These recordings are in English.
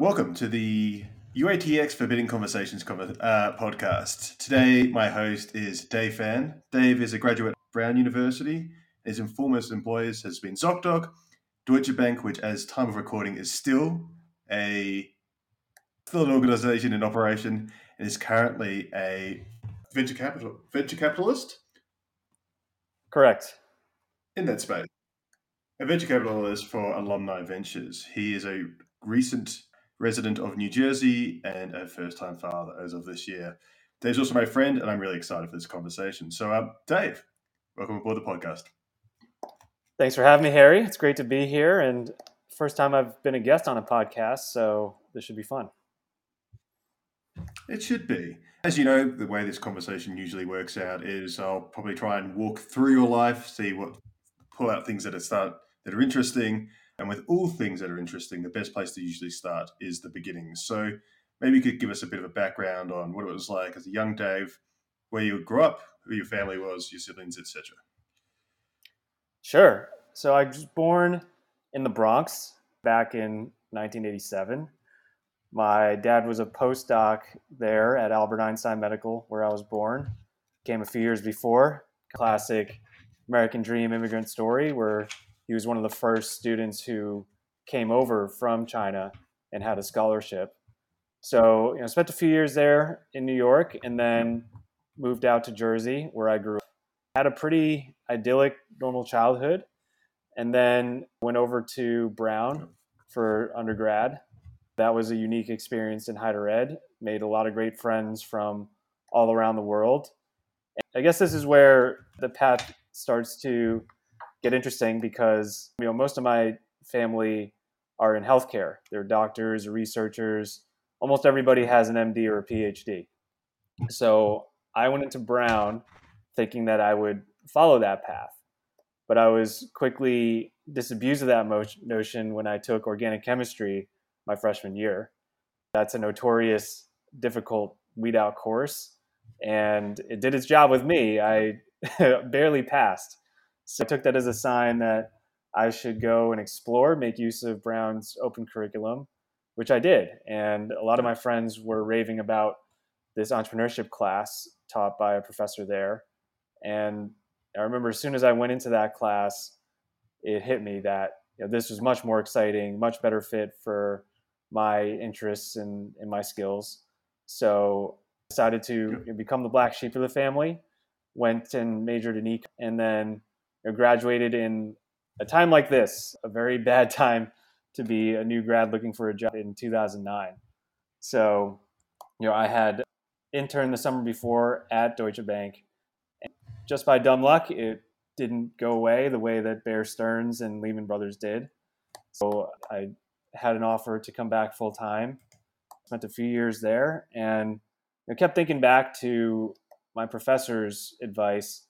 Welcome to the UATX Forbidden Conversations uh, podcast. Today, my host is Dave Fan. Dave is a graduate of Brown University. His foremost employers has been ZocDoc, Deutsche Bank, which, as time of recording, is still a still an organization in operation, and is currently a venture capital venture capitalist. Correct. In that space, a venture capitalist for Alumni Ventures. He is a recent resident of New Jersey and a first time father as of this year. Dave's also my friend, and I'm really excited for this conversation. So, uh, Dave, welcome aboard the podcast. Thanks for having me, Harry. It's great to be here, and first time I've been a guest on a podcast, so this should be fun. It should be. As you know, the way this conversation usually works out is I'll probably try and walk through your life, see what, pull out things that are start that are interesting, and with all things that are interesting, the best place to usually start is the beginning. So maybe you could give us a bit of a background on what it was like as a young Dave, where you grew up, who your family was, your siblings, etc. Sure. So I was born in the Bronx back in 1987. My dad was a postdoc there at Albert Einstein Medical, where I was born. Came a few years before. Classic American dream immigrant story where he was one of the first students who came over from China and had a scholarship. So, you know, spent a few years there in New York and then moved out to Jersey where I grew up. Had a pretty idyllic, normal childhood and then went over to Brown for undergrad. That was a unique experience in higher ed. Made a lot of great friends from all around the world. And I guess this is where the path starts to get interesting because you know most of my family are in healthcare. They're doctors, researchers. Almost everybody has an MD or a PhD. So I went into Brown thinking that I would follow that path. But I was quickly disabused of that notion when I took organic chemistry my freshman year. That's a notorious, difficult weed out course. And it did its job with me. I barely passed. So I took that as a sign that I should go and explore, make use of Brown's open curriculum, which I did. And a lot of my friends were raving about this entrepreneurship class taught by a professor there. And I remember as soon as I went into that class, it hit me that you know, this was much more exciting, much better fit for my interests and, and my skills. So I decided to become the black sheep of the family, went and majored in econ, and then you know, graduated in a time like this, a very bad time to be a new grad looking for a job in 2009. So, you know, I had interned the summer before at Deutsche Bank. And just by dumb luck, it didn't go away the way that Bear Stearns and Lehman Brothers did. So I had an offer to come back full time. Spent a few years there, and I kept thinking back to my professor's advice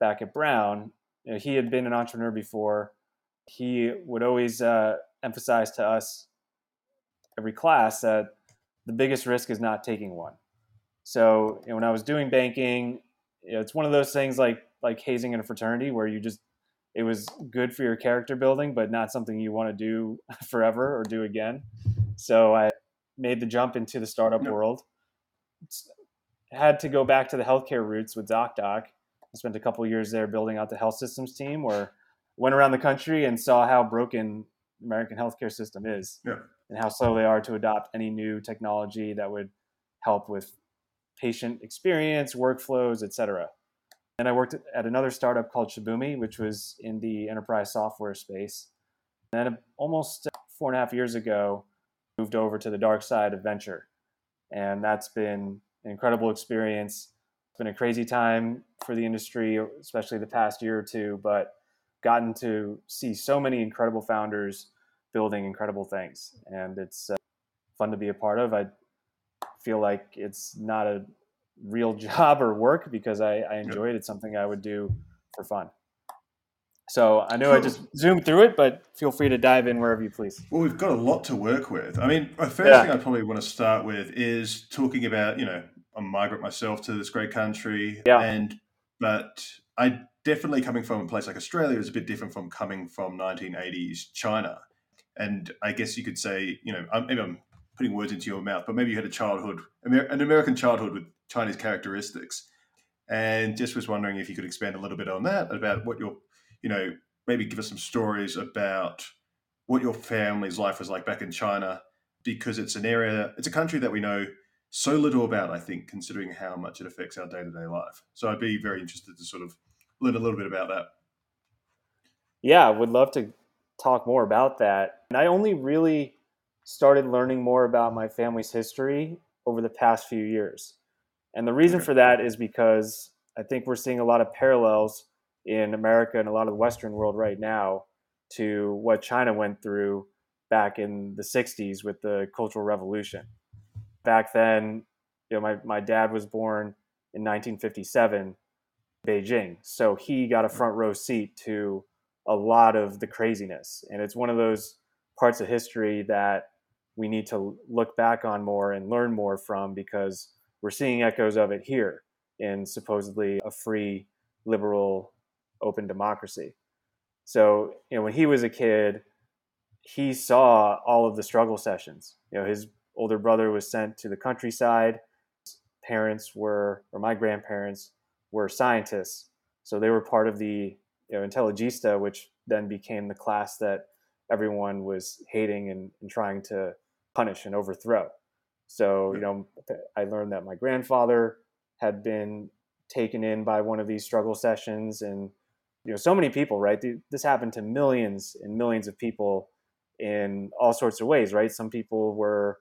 back at Brown you know, he had been an entrepreneur before. He would always uh, emphasize to us every class that the biggest risk is not taking one. So you know, when I was doing banking, you know, it's one of those things like like hazing in a fraternity where you just it was good for your character building, but not something you want to do forever or do again. So I made the jump into the startup world. Had to go back to the healthcare roots with ZocDoc I spent a couple years there building out the health systems team where went around the country and saw how broken the American healthcare system is yeah. and how slow they are to adopt any new technology that would help with patient experience, workflows, etc. And I worked at another startup called Shibumi, which was in the enterprise software space. And then almost four and a half years ago, moved over to the dark side of venture. And that's been an incredible experience been a crazy time for the industry, especially the past year or two, but gotten to see so many incredible founders building incredible things. And it's uh, fun to be a part of. I feel like it's not a real job or work because I, I enjoy it. It's something I would do for fun. So I know I just zoomed through it, but feel free to dive in wherever you please. Well, we've got a lot to work with. I mean, the first yeah. thing I probably want to start with is talking about, you know, a migrant myself to this great country. Yeah. And but I definitely coming from a place like Australia is a bit different from coming from 1980s China. And I guess you could say, you know, I'm, maybe I'm putting words into your mouth, but maybe you had a childhood, an American childhood with Chinese characteristics, and just was wondering if you could expand a little bit on that about what your, you know, maybe give us some stories about what your family's life was like back in China, because it's an area, it's a country that we know so little about, I think, considering how much it affects our day to day life. So I'd be very interested to sort of learn a little bit about that. Yeah, I would love to talk more about that. And I only really started learning more about my family's history over the past few years. And the reason okay. for that is because I think we're seeing a lot of parallels in America and a lot of the Western world right now to what China went through back in the 60s with the Cultural Revolution. Back then, you know, my, my dad was born in 1957, Beijing. So he got a mm. front row seat to a lot of the craziness. And it's one of those parts of history that we need to look back on more and learn more from because we're seeing echoes of it here in supposedly a free, liberal, open democracy. So, you know, when he was a kid, he saw all of the struggle sessions. You know, his older brother was sent to the countryside. His parents were, or my grandparents were scientists. So they were part of the you know, Intelligentsia, which then became the class that everyone was hating and, and trying to punish and overthrow. So, you know, I learned that my grandfather had been taken in by one of these struggle sessions and you know so many people right this happened to millions and millions of people in all sorts of ways right some people were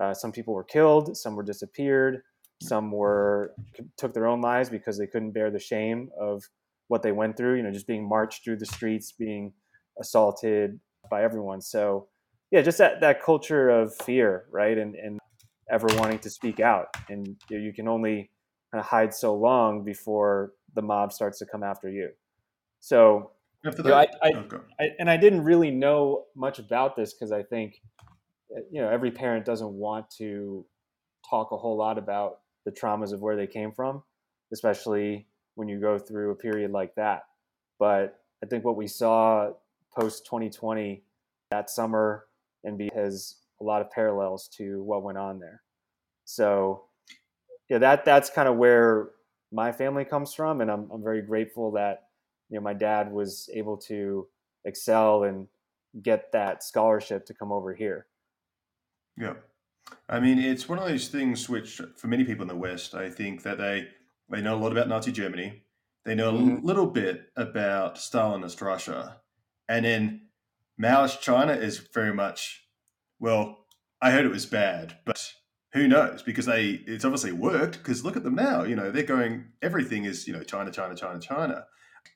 uh, some people were killed some were disappeared some were took their own lives because they couldn't bear the shame of what they went through, you know, just being marched through the streets, being assaulted by everyone. So, yeah, just that, that culture of fear, right? And, and ever wanting to speak out. And you, know, you can only kind of hide so long before the mob starts to come after you. So, after that, you know, I, I, oh, I, and I didn't really know much about this because I think, Uh, you know, every parent doesn't want to talk a whole lot about the traumas of where they came from, especially when you go through a period like that. But I think what we saw post 2020 that summer and be has a lot of parallels to what went on there. So yeah, that that's kind of where my family comes from, and I'm I'm very grateful that you know my dad was able to excel and get that scholarship to come over here. Yeah. I mean, it's one of those things which, for many people in the West, I think that they they know a lot about Nazi Germany. They know mm-hmm. a little bit about Stalinist Russia. And then Maoist China is very much, well, I heard it was bad, but who knows? Because they, it's obviously worked. Because look at them now. You know, they're going. Everything is, you know, China, China, China, China.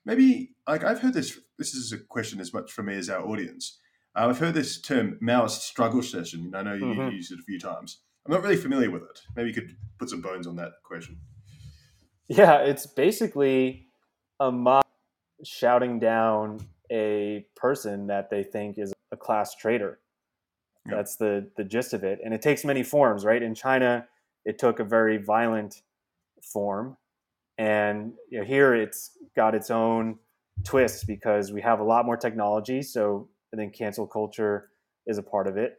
Maybe like I've heard this. This is a question as much for me as our audience. Uh, I've heard this term Maoist struggle session. I know you mm-hmm. used it a few times. I'm not really familiar with it. Maybe you could put some bones on that question. Yeah, it's basically a mob shouting down a person that they think is a class traitor. Yep. That's the the gist of it, and it takes many forms. Right in China, it took a very violent form, and you know, here it's got its own twist because we have a lot more technology. So I then cancel culture is a part of it.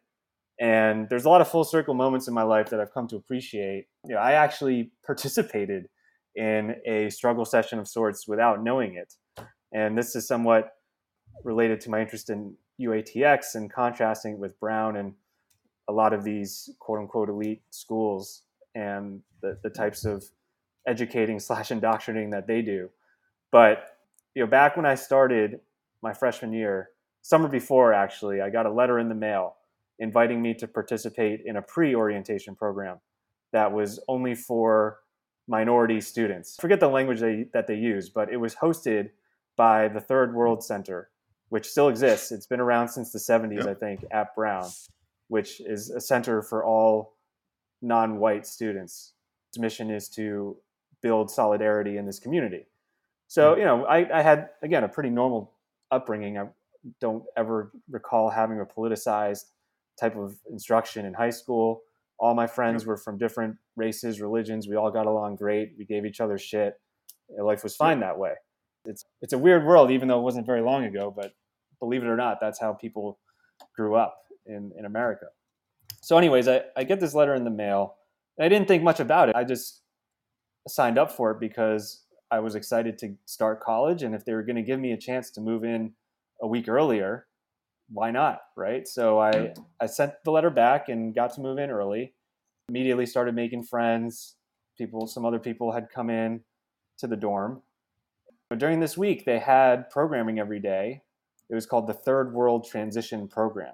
And there's a lot of full circle moments in my life that I've come to appreciate. You know, I actually participated in a struggle session of sorts without knowing it. And this is somewhat related to my interest in UATX and contrasting it with Brown and a lot of these quote unquote elite schools and the, the types of educating slash indoctrinating that they do. But you know, back when I started my freshman year, summer before actually, I got a letter in the mail inviting me to participate in a pre-orientation program that was only for minority students. Forget the language they, that they use, but it was hosted by the Third World Center, which still exists. It's been around since the 70s, yep. I think, at Brown, which is a center for all non white students. Its mission is to build solidarity in this community. So, hmm. you know, I, I had, again, a pretty normal upbringing. I don't ever recall having a politicized type of instruction in high school all my friends were from different races, religions. We all got along great. We gave each other shit. Life was fine that way. It's it's a weird world, even though it wasn't very long ago. But believe it or not, that's how people grew up in in America. So, anyways, I, I get this letter in the mail. I didn't think much about it. I just signed up for it because I was excited to start college. And if they were going to give me a chance to move in a week earlier, why not? Right. So I, I sent the letter back and got to move in early. Immediately started making friends. People, some other people had come in to the dorm. But during this week, they had programming every day. It was called the Third World Transition Program.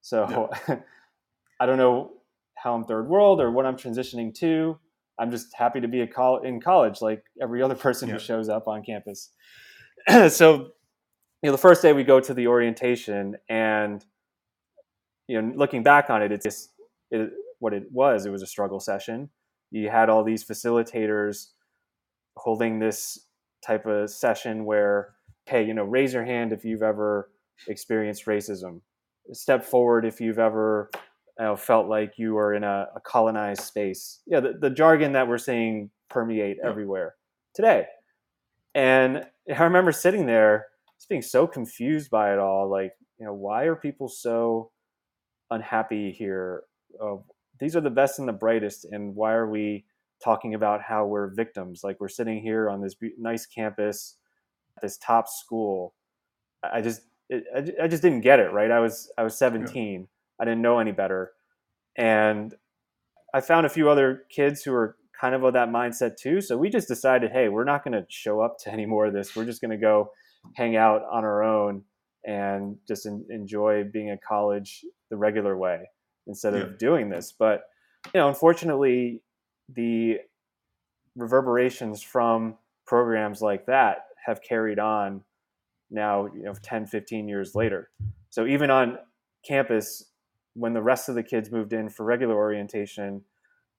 So yeah. I don't know how I'm third world or what I'm transitioning to. I'm just happy to be a col- in college like every other person yeah. who shows up on campus. so, you know, the first day we go to the orientation and you know, looking back on it, it's just it, what it was. It was a struggle session. You had all these facilitators holding this type of session where, hey, you know, raise your hand if you've ever experienced racism. Step forward if you've ever you know, felt like you were in a, a colonized space. Yeah, the, the, jargon that we're seeing permeate everywhere today. And I remember sitting there just being so confused by it all. Like, you know, why are people so unhappy here? Uh, these are the best and the brightest, and why are we talking about how we're victims? Like, we're sitting here on this nice campus, this top school. I just, it, I just didn't get it. Right? I was, I was 17. Yeah I didn't know any better. And I found a few other kids who were kind of of that mindset too. So we just decided, hey, we're not going to show up to any more of this. We're just going to go hang out on our own and just enjoy being at college the regular way instead yeah. of doing this. But you know, unfortunately, the reverberations from programs like that have carried on now, you know, 10, 15 years later. So even on campus, when the rest of the kids moved in for regular orientation,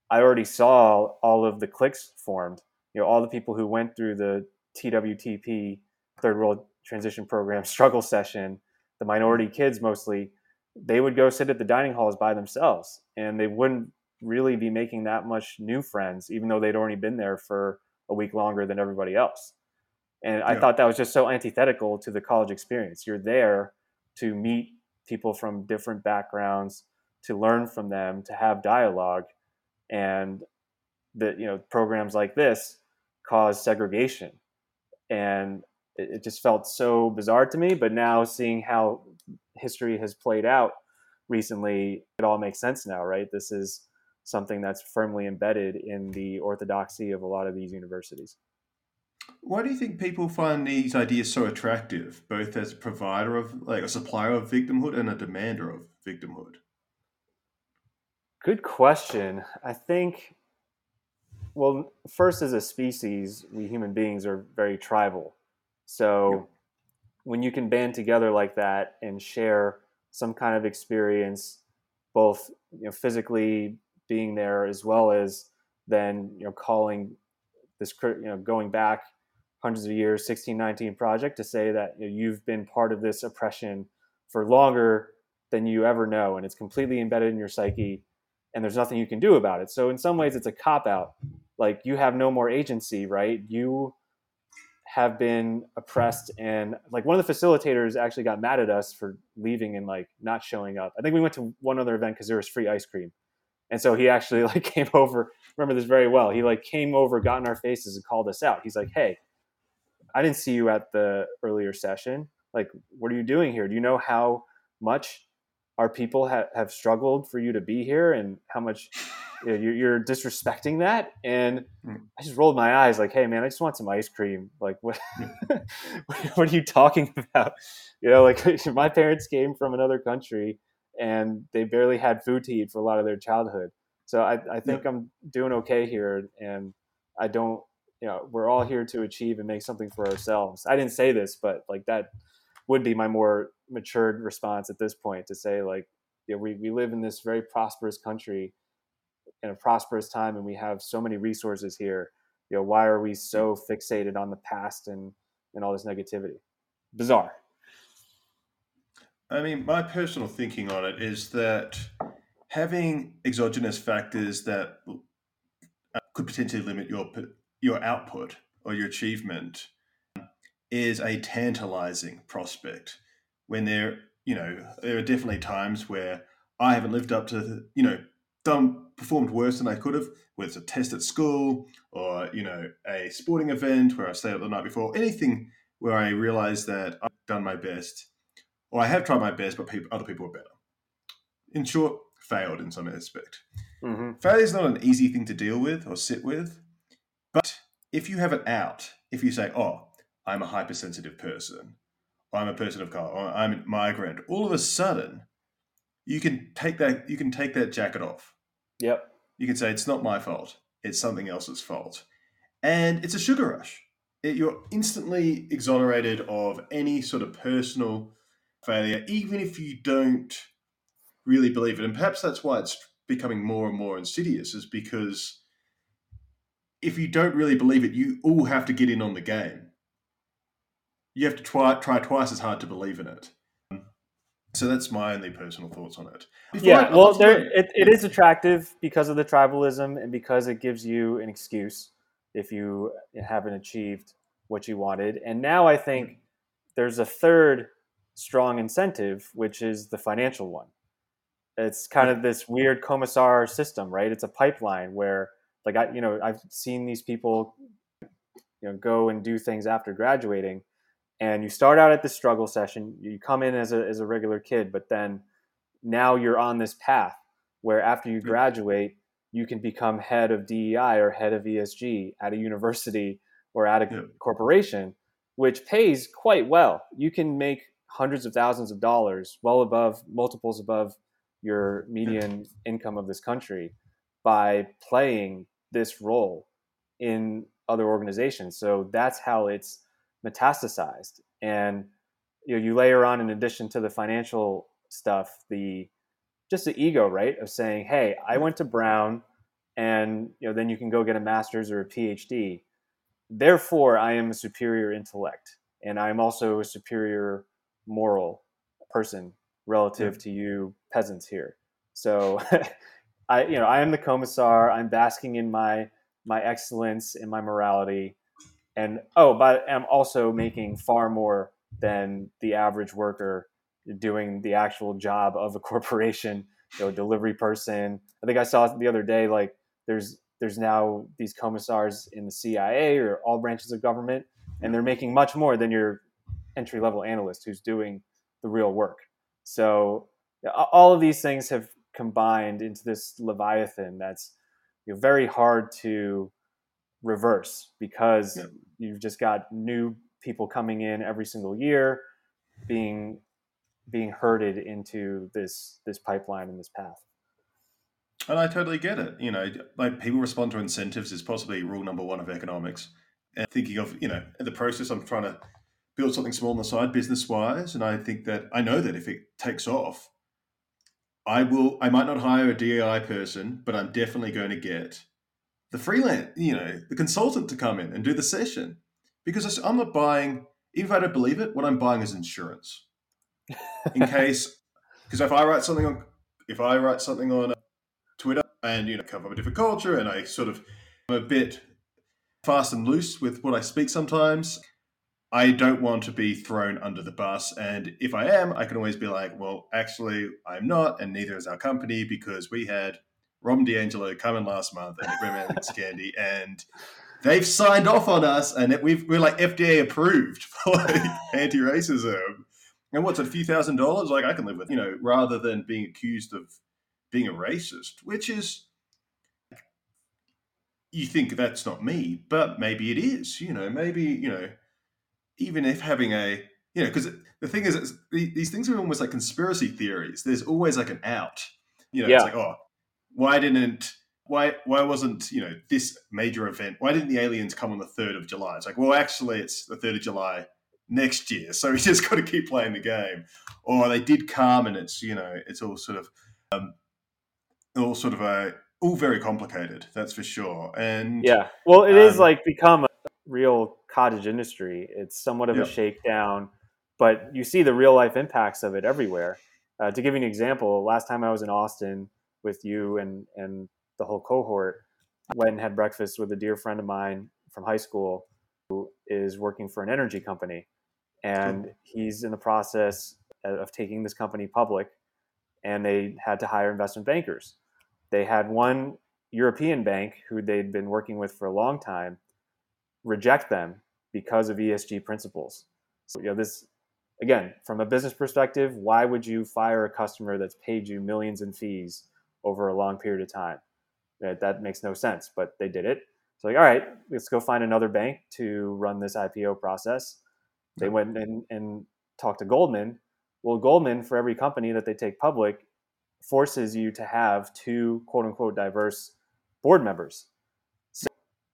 I already saw all of the cliques formed. You know, all the people who went through the TWTP Third World Transition Program struggle session, the minority kids mostly, they would go sit at the dining halls by themselves, and they wouldn't really be making that much new friends, even though they'd already been there for a week longer than everybody else. And I thought that was just so antithetical to the college experience. You're there to meet people from different backgrounds to learn from them to have dialogue and that you know programs like this cause segregation and it, it just felt so bizarre to me but now seeing how history has played out recently it all makes sense now right this is something that's firmly embedded in the orthodoxy of a lot of these universities why do you think people find these ideas so attractive, both as a provider of, like a supplier of victimhood and a demander of victimhood? Good question. I think, well, first, as a species, we human beings are very tribal. So when you can band together like that and share some kind of experience, both you know, physically being there as well as then you know calling this you know going back hundreds of years 1619 project to say that you know, you've been part of this oppression for longer than you ever know and it's completely embedded in your psyche and there's nothing you can do about it. So in some ways it's a cop out like you have no more agency right? You have been oppressed and like one of the facilitators actually got mad at us for leaving and like not showing up i think we went to one other event because there was free ice cream and so he actually like came over remember this very well he like came over got in our faces and called us out he's like hey I didn't see you at the earlier session. Like, what are you doing here? Do you know how much our people ha- have struggled for you to be here and how much you know, you're, you're, disrespecting that? And mm. I just rolled my eyes like, hey, man, I just want some ice cream. Like, what, what are you talking about? You know, like my parents came from another country and they barely had food to eat for a lot of their childhood. So I, I think I'm doing okay here. And I don't you know we're all here to achieve and make something for ourselves i didn't say this but like that would be my more matured response at this point to say like you know, we, we live in this very prosperous country in a prosperous time and we have so many resources here you know why are we so fixated on the past and and all this negativity? Bizarre. I mean my personal thinking on it is that having exogenous factors that uh, could potentially limit your your output or your achievement is a tantalizing prospect when there you know there are definitely times where I haven't lived up to, you know, done performed worse than I could have, whether it's a test at school or, you know, a sporting event where I stayed up the night before, anything where I realize that I've done my best or I have tried my best, but people, other people are better. In short, failed in some aspect. Mm-hmm. Failure is not an easy thing to deal with or sit with, but if you have it out, if you say, oh, I'm a hypersensitive person, or I'm a person of color, or I'm a migrant, all of a sudden, you can take that you can take that jacket off. Yep. You can say it's not my fault. It's something else's fault. And it's a sugar rush. It, you're instantly exonerated of any sort of personal failure, even if you don't really believe it. And perhaps that's why it's becoming more and more insidious, is because if you don't really believe it, you all have to get in on the game. You have to try, try twice as hard to believe in it. So that's my only personal thoughts on it. Before yeah, I, well, there, it, it is attractive because of the tribalism and because it gives you an excuse if you haven't achieved what you wanted. And now I think mm. there's a third strong incentive, which is the financial one. It's kind of this weird commissar system, right? It's a pipeline where, like, I, you know, I've seen these people, you know, go and do things after graduating, and you start out at the struggle session. You come in as a as a regular kid, but then now you're on this path where after you hmm. graduate, you can become head of DEI or head of ESG at a university or at a yeah. corporation, which pays quite well. You can make hundreds of thousands of dollars, well above multiples above your hmm. median income of this country by playing this role in other organizations. So that's how it's metastasized. And you know, you layer on in addition to the financial stuff, the just the ego, right? Of saying, hey, I went to Brown and you know, then you can go get a master's or a PhD. Therefore, I am a superior intellect and I'm also a superior moral person relative yeah. to you peasants here. So I you know I am the commissar. I'm basking in my my excellence in my morality, and oh, but I'm also making far more than the average worker doing the actual job of a corporation. You know, delivery person. I think I saw the other day like there's there's now these commissars in the CIA or all branches of government, and they're making much more than your entry level analyst who's doing the real work. So all of these things have combined into this leviathan that's you know, very hard to reverse because yeah. you've just got new people coming in every single year being being herded into this this pipeline and this path and i totally get it you know like people respond to incentives is possibly rule number one of economics and thinking of you know the process i'm trying to build something small on the side business wise and i think that i know that if it takes off I will. I might not hire a DEI person, but I'm definitely going to get the freelance, you know, the consultant to come in and do the session because I'm not buying. Even if I don't believe it, what I'm buying is insurance in case. Because if I write something on, if I write something on uh, Twitter and you know come from a different culture and I sort of I'm a bit fast and loose with what I speak sometimes, I don't want to be thrown under the bus. And if I am, I can always be like, well, actually, I'm not, and neither is our company because we had Robin DiAngelo come in last month and Ibram Kendi, and they've signed off on us, and we've, we're like FDA approved for like anti racism. And what's a few thousand dollars? Like I can live with, you know, rather than being accused of being a racist, which is you think that's not me, but maybe it is. You know, maybe you know even if having a you know because the thing is these things are almost like conspiracy theories there's always like an out you know yeah. it's like oh why didn't why why wasn't you know this major event why didn't the aliens come on the 3rd of july it's like well actually it's the 3rd of july next year so we just got to keep playing the game or they did come and it's you know it's all sort of um, all sort of a all very complicated that's for sure and yeah well it um, is like become a real cottage industry. It's somewhat of yep. a shakedown, but you see the real life impacts of it everywhere. Uh, to give you an example, last time I was in Austin with you and and the whole cohort, went and had breakfast with a dear friend of mine from high school who is working for an energy company, and he's in the process of taking this company public. and they had to hire investment bankers. They had one European bank who they'd been working with for a long time reject them because of ESG principles. So, you know, this again, from a business perspective, why would you fire a customer that's paid you millions in fees over a long period of time? That, that makes no sense, but they did it. So, like, all right, let's go find another bank to run this IPO process. They went and, and talked to Goldman. Well, Goldman, for every company that they take public, forces you to have two quote unquote diverse board members. So,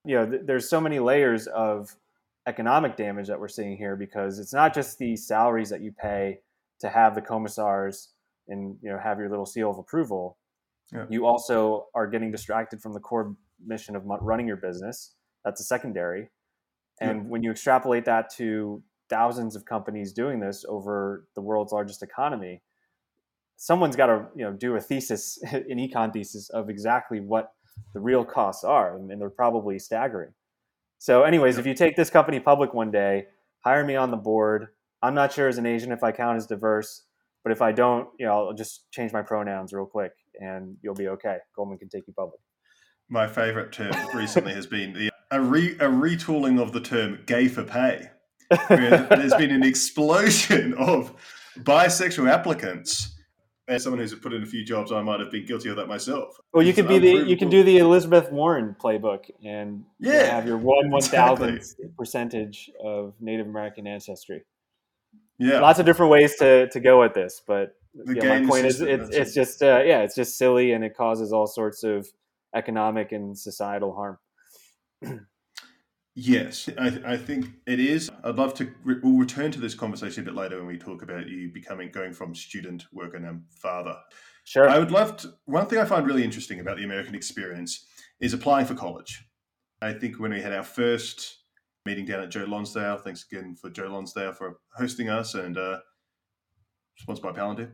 you know, th- there's so many layers of economic damage that we're seeing here because it's not just the salaries that you pay to have the commissars and you know have your little seal of approval. Yeah. You also are getting distracted from the core mission of running your business. That's a secondary. And yeah. when you extrapolate that to thousands of companies doing this over the world's largest economy, someone's got to you know do a thesis, an econ thesis of exactly what the real costs are, and they're probably staggering. So, anyways, if you take this company public one day, hire me on the board. I'm not sure as an Asian if I count as diverse, but if I don't, you know, I'll just change my pronouns real quick, and you'll be okay. Goldman can take you public. My favorite term recently has been the, a, re, a retooling of the term "gay for pay." there's been an explosion of bisexual applicants as someone who's put in a few jobs, I might have been guilty of that myself. Well, you could be the you can do the Elizabeth Warren playbook and yeah, have your one one thousandth exactly. percentage of Native American ancestry. Yeah, lots of different ways to to go at this, but yeah, my point is it's it's just uh, yeah, it's just silly and it causes all sorts of economic and societal harm. Yes, I, I, think it is. I'd love to. Re- we'll return to this conversation a bit later when we talk about you becoming going from student worker now father. Sure. I would love to. One thing I find really interesting about the American experience is applying for college. I think when we had our first meeting down at Joe Lonsdale, thanks again for Joe Lonsdale for hosting us and uh, sponsored by Palantir.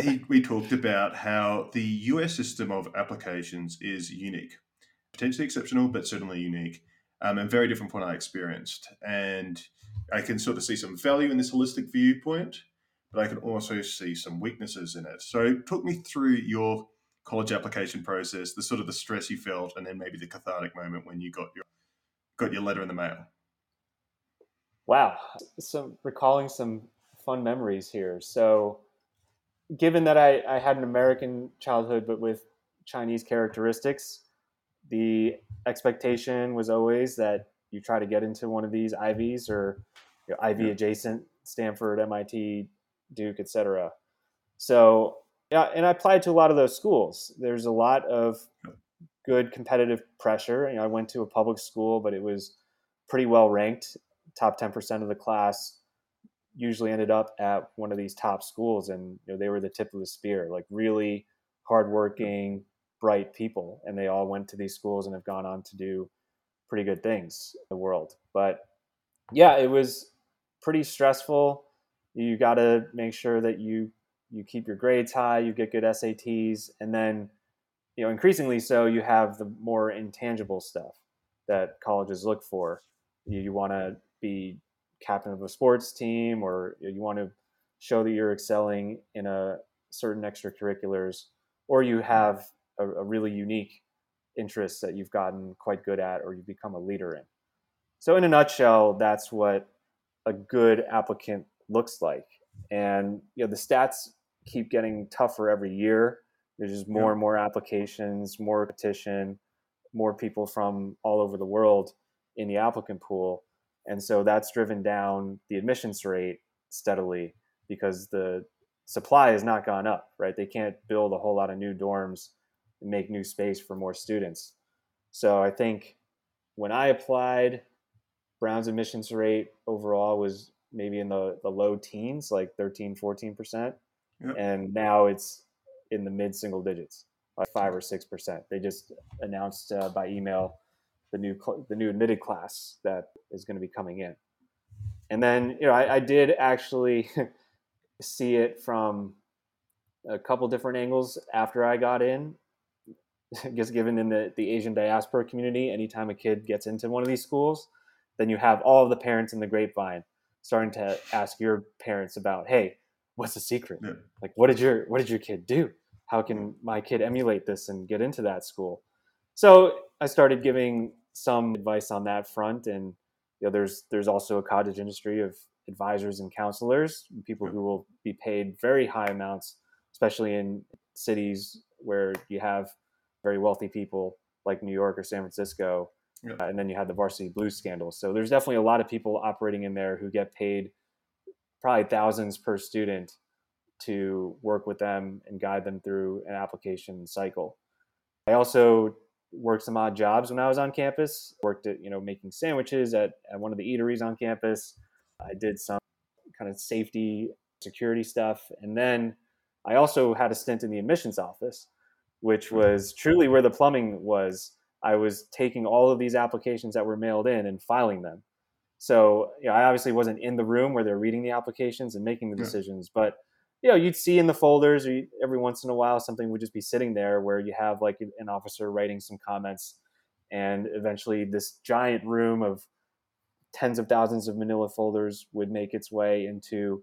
He, we talked about how the US system of applications is unique, potentially exceptional, but certainly unique um, and very different from what I experienced. And I can sort of see some value in this holistic viewpoint, but I can also see some weaknesses in it. So, talk me through your college application process, the sort of the stress you felt, and then maybe the cathartic moment when you got your got your letter in the mail. Wow, so recalling some fun memories here. So, given that I, I had an American childhood, but with Chinese characteristics, the expectation was always that you try to get into one of these Ivies or you know, Ivy adjacent, Stanford, MIT, Duke, etc. So yeah, and I applied to a lot of those schools. There's a lot of good competitive pressure. You know, I went to a public school, but it was pretty well ranked. Top 10% of the class usually ended up at one of these top schools, and you know, they were the tip of the spear. Like really hardworking, bright people, and they all went to these schools and have gone on to do pretty good things in the world. But yeah, it was pretty stressful. You got to make sure that you you keep your grades high, you get good SATs, and then you know increasingly so you have the more intangible stuff that colleges look for. You, you want to be captain of a sports team, or you want to show that you're excelling in a certain extracurriculars, or you mm-hmm. have a, a really unique interest that you've gotten quite good at or you've become a leader in. So, in a nutshell, that's what a good applicant looks like. And you know, the stats keep getting tougher every year. There's just more yeah. and more applications, more petition, more people from all over the world in the applicant pool. And so that's driven down the admissions rate steadily because the supply has not gone up, right? They can't build a whole lot of new dorms and make new space for more students. So I think when I applied, Brown's admissions rate overall was maybe in the, the low teens, like 13, 14%. Yep. And now it's in the mid single digits, like five or 6%. They just announced uh, by email the new, cl- the new admitted class that is going to be coming in. And then, you know, I, I did actually see it from a couple different angles after I got in. I guess given in the, the Asian diaspora community, anytime a kid gets into one of these schools, then you have all of the parents in the grapevine starting to ask your parents about, hey, what's the secret? Yeah. Like, what did your what did your kid do? How can my kid emulate this and get into that school? So I started giving some advice on that front, and you know, there's there's also a cottage industry of advisors and counselors, people who will be paid very high amounts, especially in cities where you have very wealthy people like New York or San Francisco. Yeah. Uh, and then you had the varsity blues scandal. So there's definitely a lot of people operating in there who get paid probably thousands per student to work with them and guide them through an application cycle. I also worked some odd jobs when I was on campus. Worked at you know making sandwiches at, at one of the eateries on campus. I did some kind of safety security stuff, and then I also had a stint in the admissions office, which mm-hmm. was truly where the plumbing was. I was taking all of these applications that were mailed in and filing them. So you know, I obviously wasn't in the room where they're reading the applications and making the Yeah. decisions, but you know, you'd see in the folders or you, every once in a while something would just be sitting there where you have like an officer writing some comments, and eventually this giant room of tens of thousands of manila folders would make its way into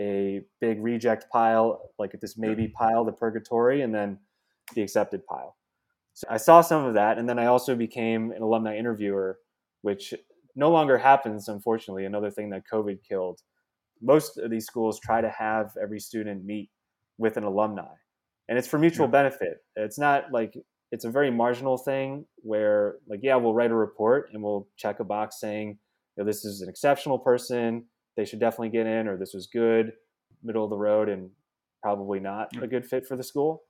a big reject pile, like this maybe mm-hmm. pile, the purgatory, and then the accepted pile. So I saw some of that, and then I also became an alumni interviewer, which no longer happens, unfortunately. Another thing that COVID killed. Most of these schools try to have every student meet with an alumni, and it's for mutual Yeah. benefit. It's not like it's a very marginal thing where, like, yeah, we'll write a report and we'll check a box saying, you know, this is an exceptional person, they should definitely get in, or this was good, middle of the road, and probably not Yeah. a good fit for the school.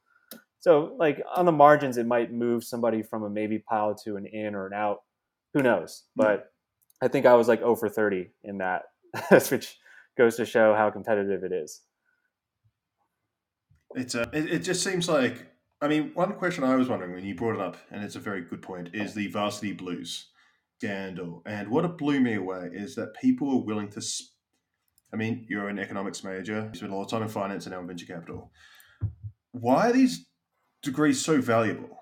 So, like on the margins, it might move somebody from a maybe pile to an in or an out. Who knows? Yeah. But I think I was like 0 for 30 in that, which goes to show how competitive it is. It's uh, it, it just seems like I mean one question I was wondering when you brought it up, and it's a very good point, is the varsity blues scandal. And what it blew me away is that people are willing to. Sp- I mean, you're an economics major. You spend a lot of time in finance and now in venture capital. Why are these degrees so valuable?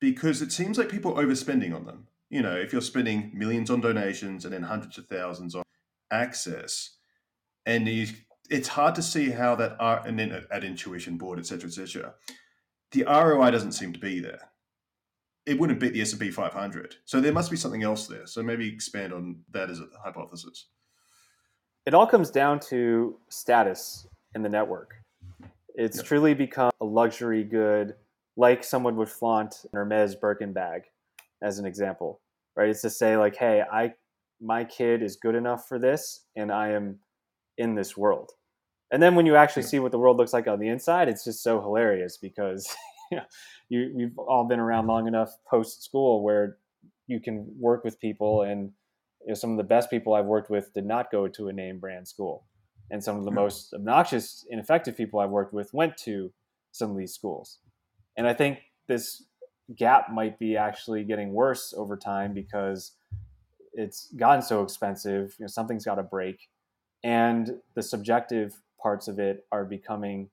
Because it seems like people are overspending on them. You know, if you're spending millions on donations and then hundreds of thousands on access, and you it's hard to see how that R and then at, intuition board, et cetera, et cetera. The ROI doesn't seem to be there. It wouldn't beat the S and P 500, so there must be something else there. So maybe expand on that as a hypothesis. It all comes down to status in the network. It's Yep. truly become a luxury good, like someone would flaunt an Hermes Birkin bag, as an example, right? It's to say like, hey, I my kid is good enough for this, and I am in this world. And then when you actually see what the world looks like on the inside, it's just so hilarious because you know, you we've all been around long enough post school where you can work with people and you know, some of the best people I've worked with did not go to a name brand school. And some of the most obnoxious, ineffective people I've worked with went to some of these schools. And I think this gap might be actually getting worse over time because it's gotten so expensive. You know, something's got to break. And the subjective parts of it are becoming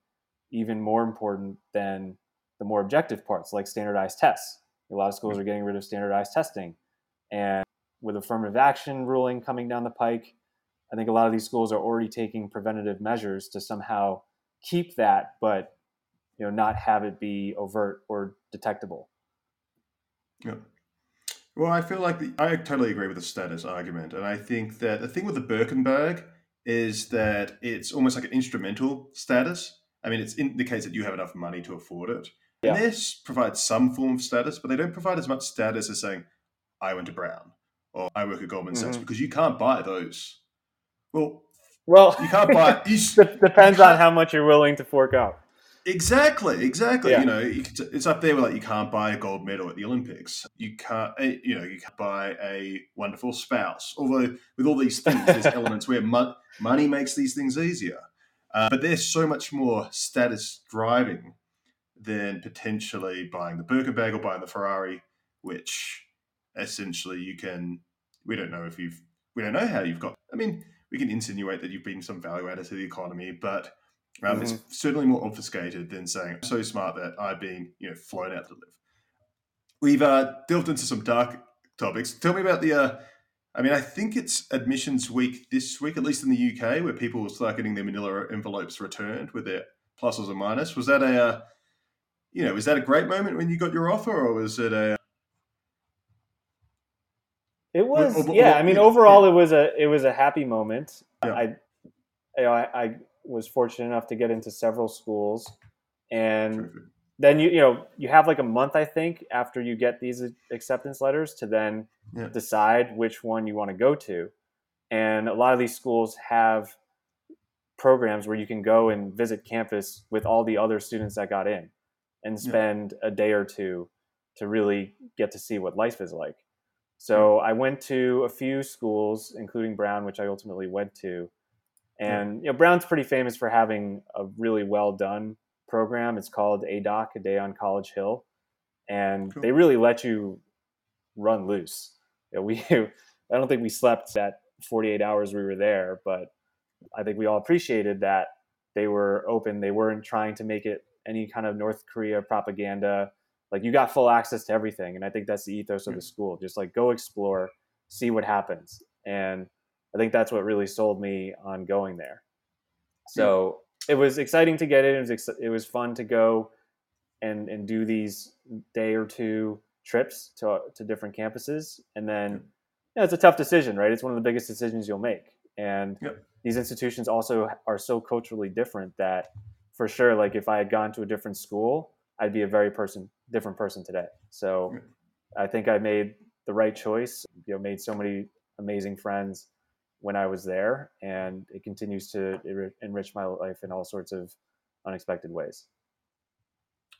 even more important than the more objective parts, like standardized tests. A lot of schools mm-hmm. are getting rid of standardized testing. And with affirmative action ruling coming down the pike, I think a lot of these schools are already taking preventative measures to somehow keep that, but you know, not have it be overt or detectable. Yeah. Well, I feel like the, I totally agree with the status argument, and I think that the thing with the Birkin bag is that it's almost like an instrumental status. I mean, it indicates that you have enough money to afford it. Yeah. And this provides some form of status, but they don't provide as much status as saying, "I went to Brown" or "I work at Goldman Sachs," Mhm. because you can't buy those. Well, Well, you can't buy. You, depends on how much you're willing to fork out. Exactly, exactly. Yeah. You know, it's up there with like you can't buy a gold medal at the Olympics. You can't, eh, you know, you can't buy a wonderful spouse. Although with all these things, there's elements where mo- money makes these things easier. Uh, but they're so much more status driving than potentially buying the Birkin bag or buying the Ferrari, which essentially you can. We don't know if you've. We don't know how you've got. I mean, we can insinuate that you've been some value added to the economy, but um, It's certainly more obfuscated than saying, I'm so smart that I've been, you know, flown out to live. We've uh, delved into some dark topics. Tell me about the uh, I mean, I think it's admissions week this week, at least in the UK, where people will start getting their manila envelopes returned with their pluses and minus. Was that a, uh, you know, was that a great moment when you got your offer, or was it a? It was, or, or, yeah. I mean, overall, yeah. it was a it was a happy moment. Yeah. I, you know, I, I, was fortunate enough to get into several schools, and then you you know you have like a month, I think, after you get these acceptance letters to then yeah. decide which one you want to go to. And a lot of these schools have programs where you can go and visit campus with all the other students that got in and spend yeah. a day or two to really get to see what life is like. So I went to a few schools, including Brown, which I ultimately went to. And you know, Brown's pretty famous for having a really well done program. It's called ADOC, A Day on College Hill, and cool. they really let you run loose. You know, we I don't think we slept that 48 hours we were there, but I think we all appreciated that they were open. They weren't trying to make it any kind of North Korea propaganda. Like you got full access to everything, and I think that's the ethos of the hmm. school. Just like go explore, see what happens, and I think that's what really sold me on going there. So it was exciting to get it. It was ex- it was fun to go and and do these day or two trips to to different campuses, and then you know, it's a tough decision, right? It's one of the biggest decisions you'll make, and yep. these institutions also are so culturally different that for sure, like if I had gone to a different school, I'd be a very person different person today. So. I think I made the right choice. You know, made so many amazing friends when I was there, and it continues to enrich my life in all sorts of unexpected ways.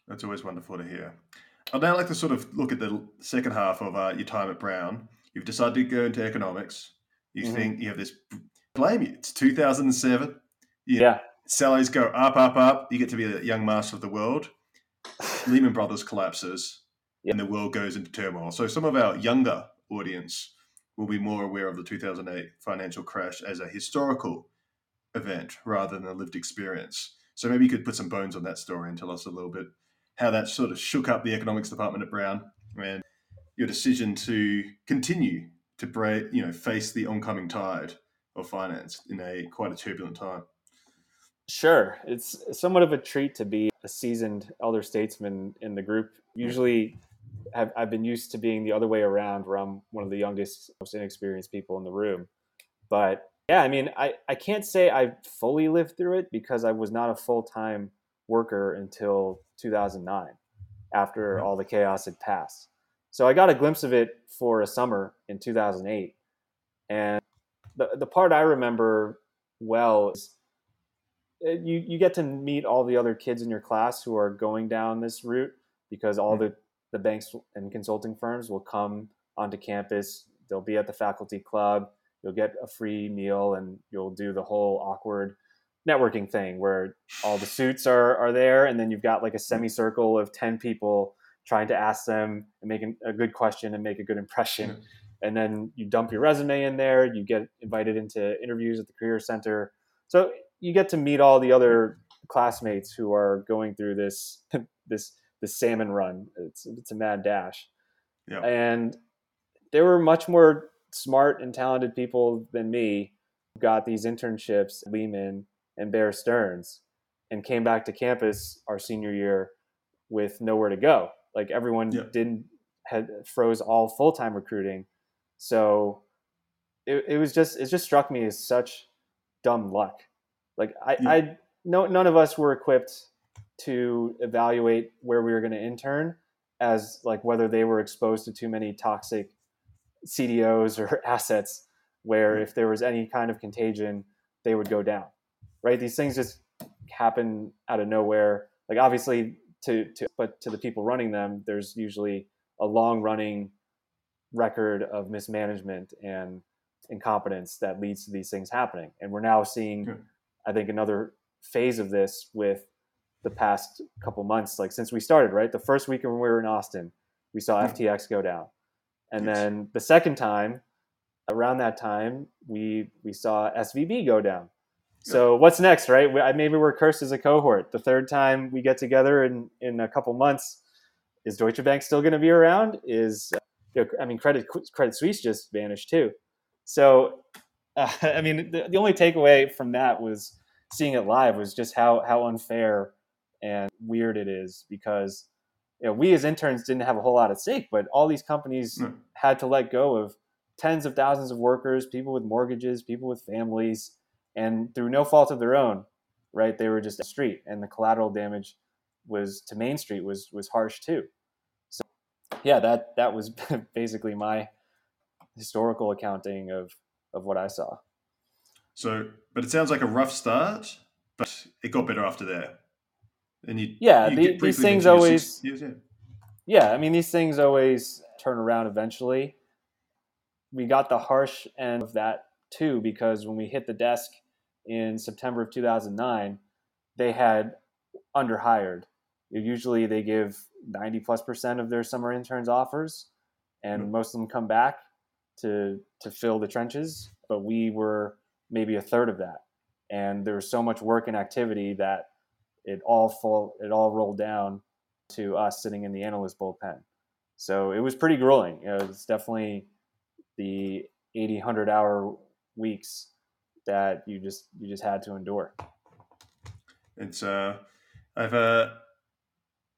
That's always wonderful to hear. I'd now like to sort of look at the second half of uh, your time at Brown. You've decided to go into economics. You mm-hmm. think you have this blame you. It's 2007. You, yeah. Salaries go up, up, up. You get to be a young master of the world. Lehman Brothers collapses, yep. and the world goes into turmoil. So some of our younger audience will be more aware of the 2008 financial crash as a historical event rather than a lived experience. So maybe you could put some bones on that story and tell us a little bit how that sort of shook up the economics department at Brown and your decision to continue to break, you know, face the oncoming tide of finance in a quite a turbulent time. Sure, it's somewhat of a treat to be a seasoned elder statesman in the group. Usually, have, I've been used to being the other way around, where I'm one of the youngest, most inexperienced people in the room. But yeah, I mean, I, I can't say I fully lived through it because I was not a full time worker until 2009, after all the chaos had passed. So I got a glimpse of it for a summer in 2008. And the, the part I remember well is uh, you, you get to meet all the other kids in your class who are going down this route because all the the banks and consulting firms will come onto campus. They'll be at the faculty club. You'll get a free meal and you'll do the whole awkward networking thing where all the suits are, are there and then you've got like a semicircle of 10 people trying to ask them and make a good question and make a good impression. And then you dump your resume in there, you get invited into interviews at the career center. So you get to meet all the other classmates who are going through this this the salmon run. It's it's a mad dash. Yeah. And there were much more smart and talented people than me who got these internships at Lehman and Bear Stearns and came back to campus our senior year with nowhere to go. Like everyone yeah. didn't had froze all full time recruiting. So it, it was just it just struck me as such dumb luck. Like I, yeah. I no none of us were equipped to evaluate where we were going to intern as like whether they were exposed to too many toxic CDOs or assets where mm-hmm. if there was any kind of contagion they would go down right? These things just happen out of nowhere. Like obviously to, to but to the people running them there's usually a long running record of mismanagement and incompetence that leads to these things happening. And we're now seeing i think another phase of this with the past couple months, like since we started, right? The first week when we were in Austin, we saw mm-hmm. FTX go down. And yes. then the second time, around that time, we we saw SVB go down. So what's next, right? Maybe we're cursed as a cohort. The third time we get together in in a couple months, is Deutsche Bank still going to be around? Is I mean, Credit Credit Suisse just vanished too. So, uh, I mean, the, the only takeaway from that was seeing it live was just how how unfair and weird it is because you know, we as interns didn't have a whole lot at stake, but all these companies No. had to let go of tens of thousands of workers, people with mortgages, people with families, and through no fault of their own, right? They were just a street, and the collateral damage was to Main Street was was harsh too. So, yeah, that that was basically my historical accounting of of what I saw. So, but it sounds like a rough start, but it got better after there. And you, Yeah, you the- these things always- years, yeah. yeah, I mean, these things always turn around eventually. We got the harsh end of that too, because when we hit the desk in September of 2009, they had underhired. Usually they give 90 plus percent of their summer interns offers, and Yep. most of them come back to, to fill the trenches. But we were maybe a third of that. And there was so much work and activity that it all fall, it all rolled down to us sitting in the analyst bullpen. So it was pretty grueling. You know, it's definitely the 80, 100 hour weeks that you just you just had to endure. It's uh, I've uh,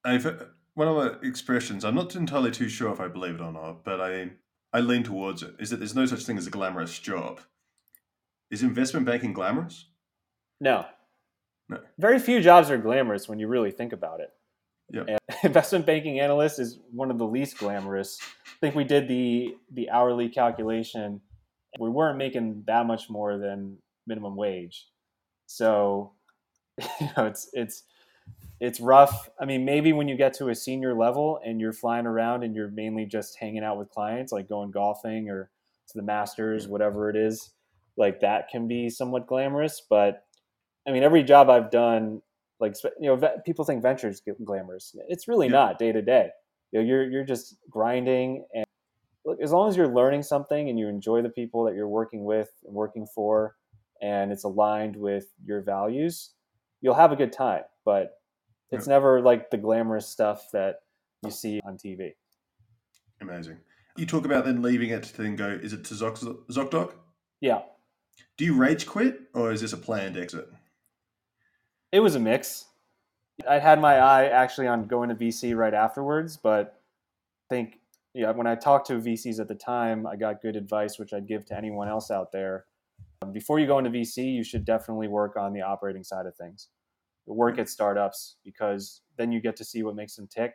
I've uh, one of the expressions. I'm not entirely too sure if I believe it or not, but I I lean towards it. Is that there's no such thing as a glamorous job. Is investment banking glamorous? No. No. Very few jobs are glamorous when you really think about it. And investment banking analyst is one of the least glamorous. I think we did the the hourly calculation. We weren't making that much more than minimum wage. So, you know, it's it's it's rough. I mean, maybe when you get to a senior level and you're flying around and you're mainly just hanging out with clients, like going golfing or to the Masters, whatever it is, like that can be somewhat glamorous. But I mean, every job I've done, like you know, people think ventures get glamorous. It's really Yeah. not day to day. You know, you're you're just grinding, and look, as long as you're learning something and you enjoy the people that you're working with and working for, and it's aligned with your values, you'll have a good time. But it's never like the glamorous stuff that you see on TV. Amazing. You talk about then leaving it to then go. Is it to Zoc- ZocDoc? Yeah, Do you rage quit or is this a planned exit? It was a mix. I had my eye actually on going to VC right afterwards, but I think yeah, when I talked to VCs at the time, I got good advice, which I'd give to anyone else out there. Um, Before you go into VC, you should definitely work on the operating side of things. Work at startups because then you get to see what makes them tick,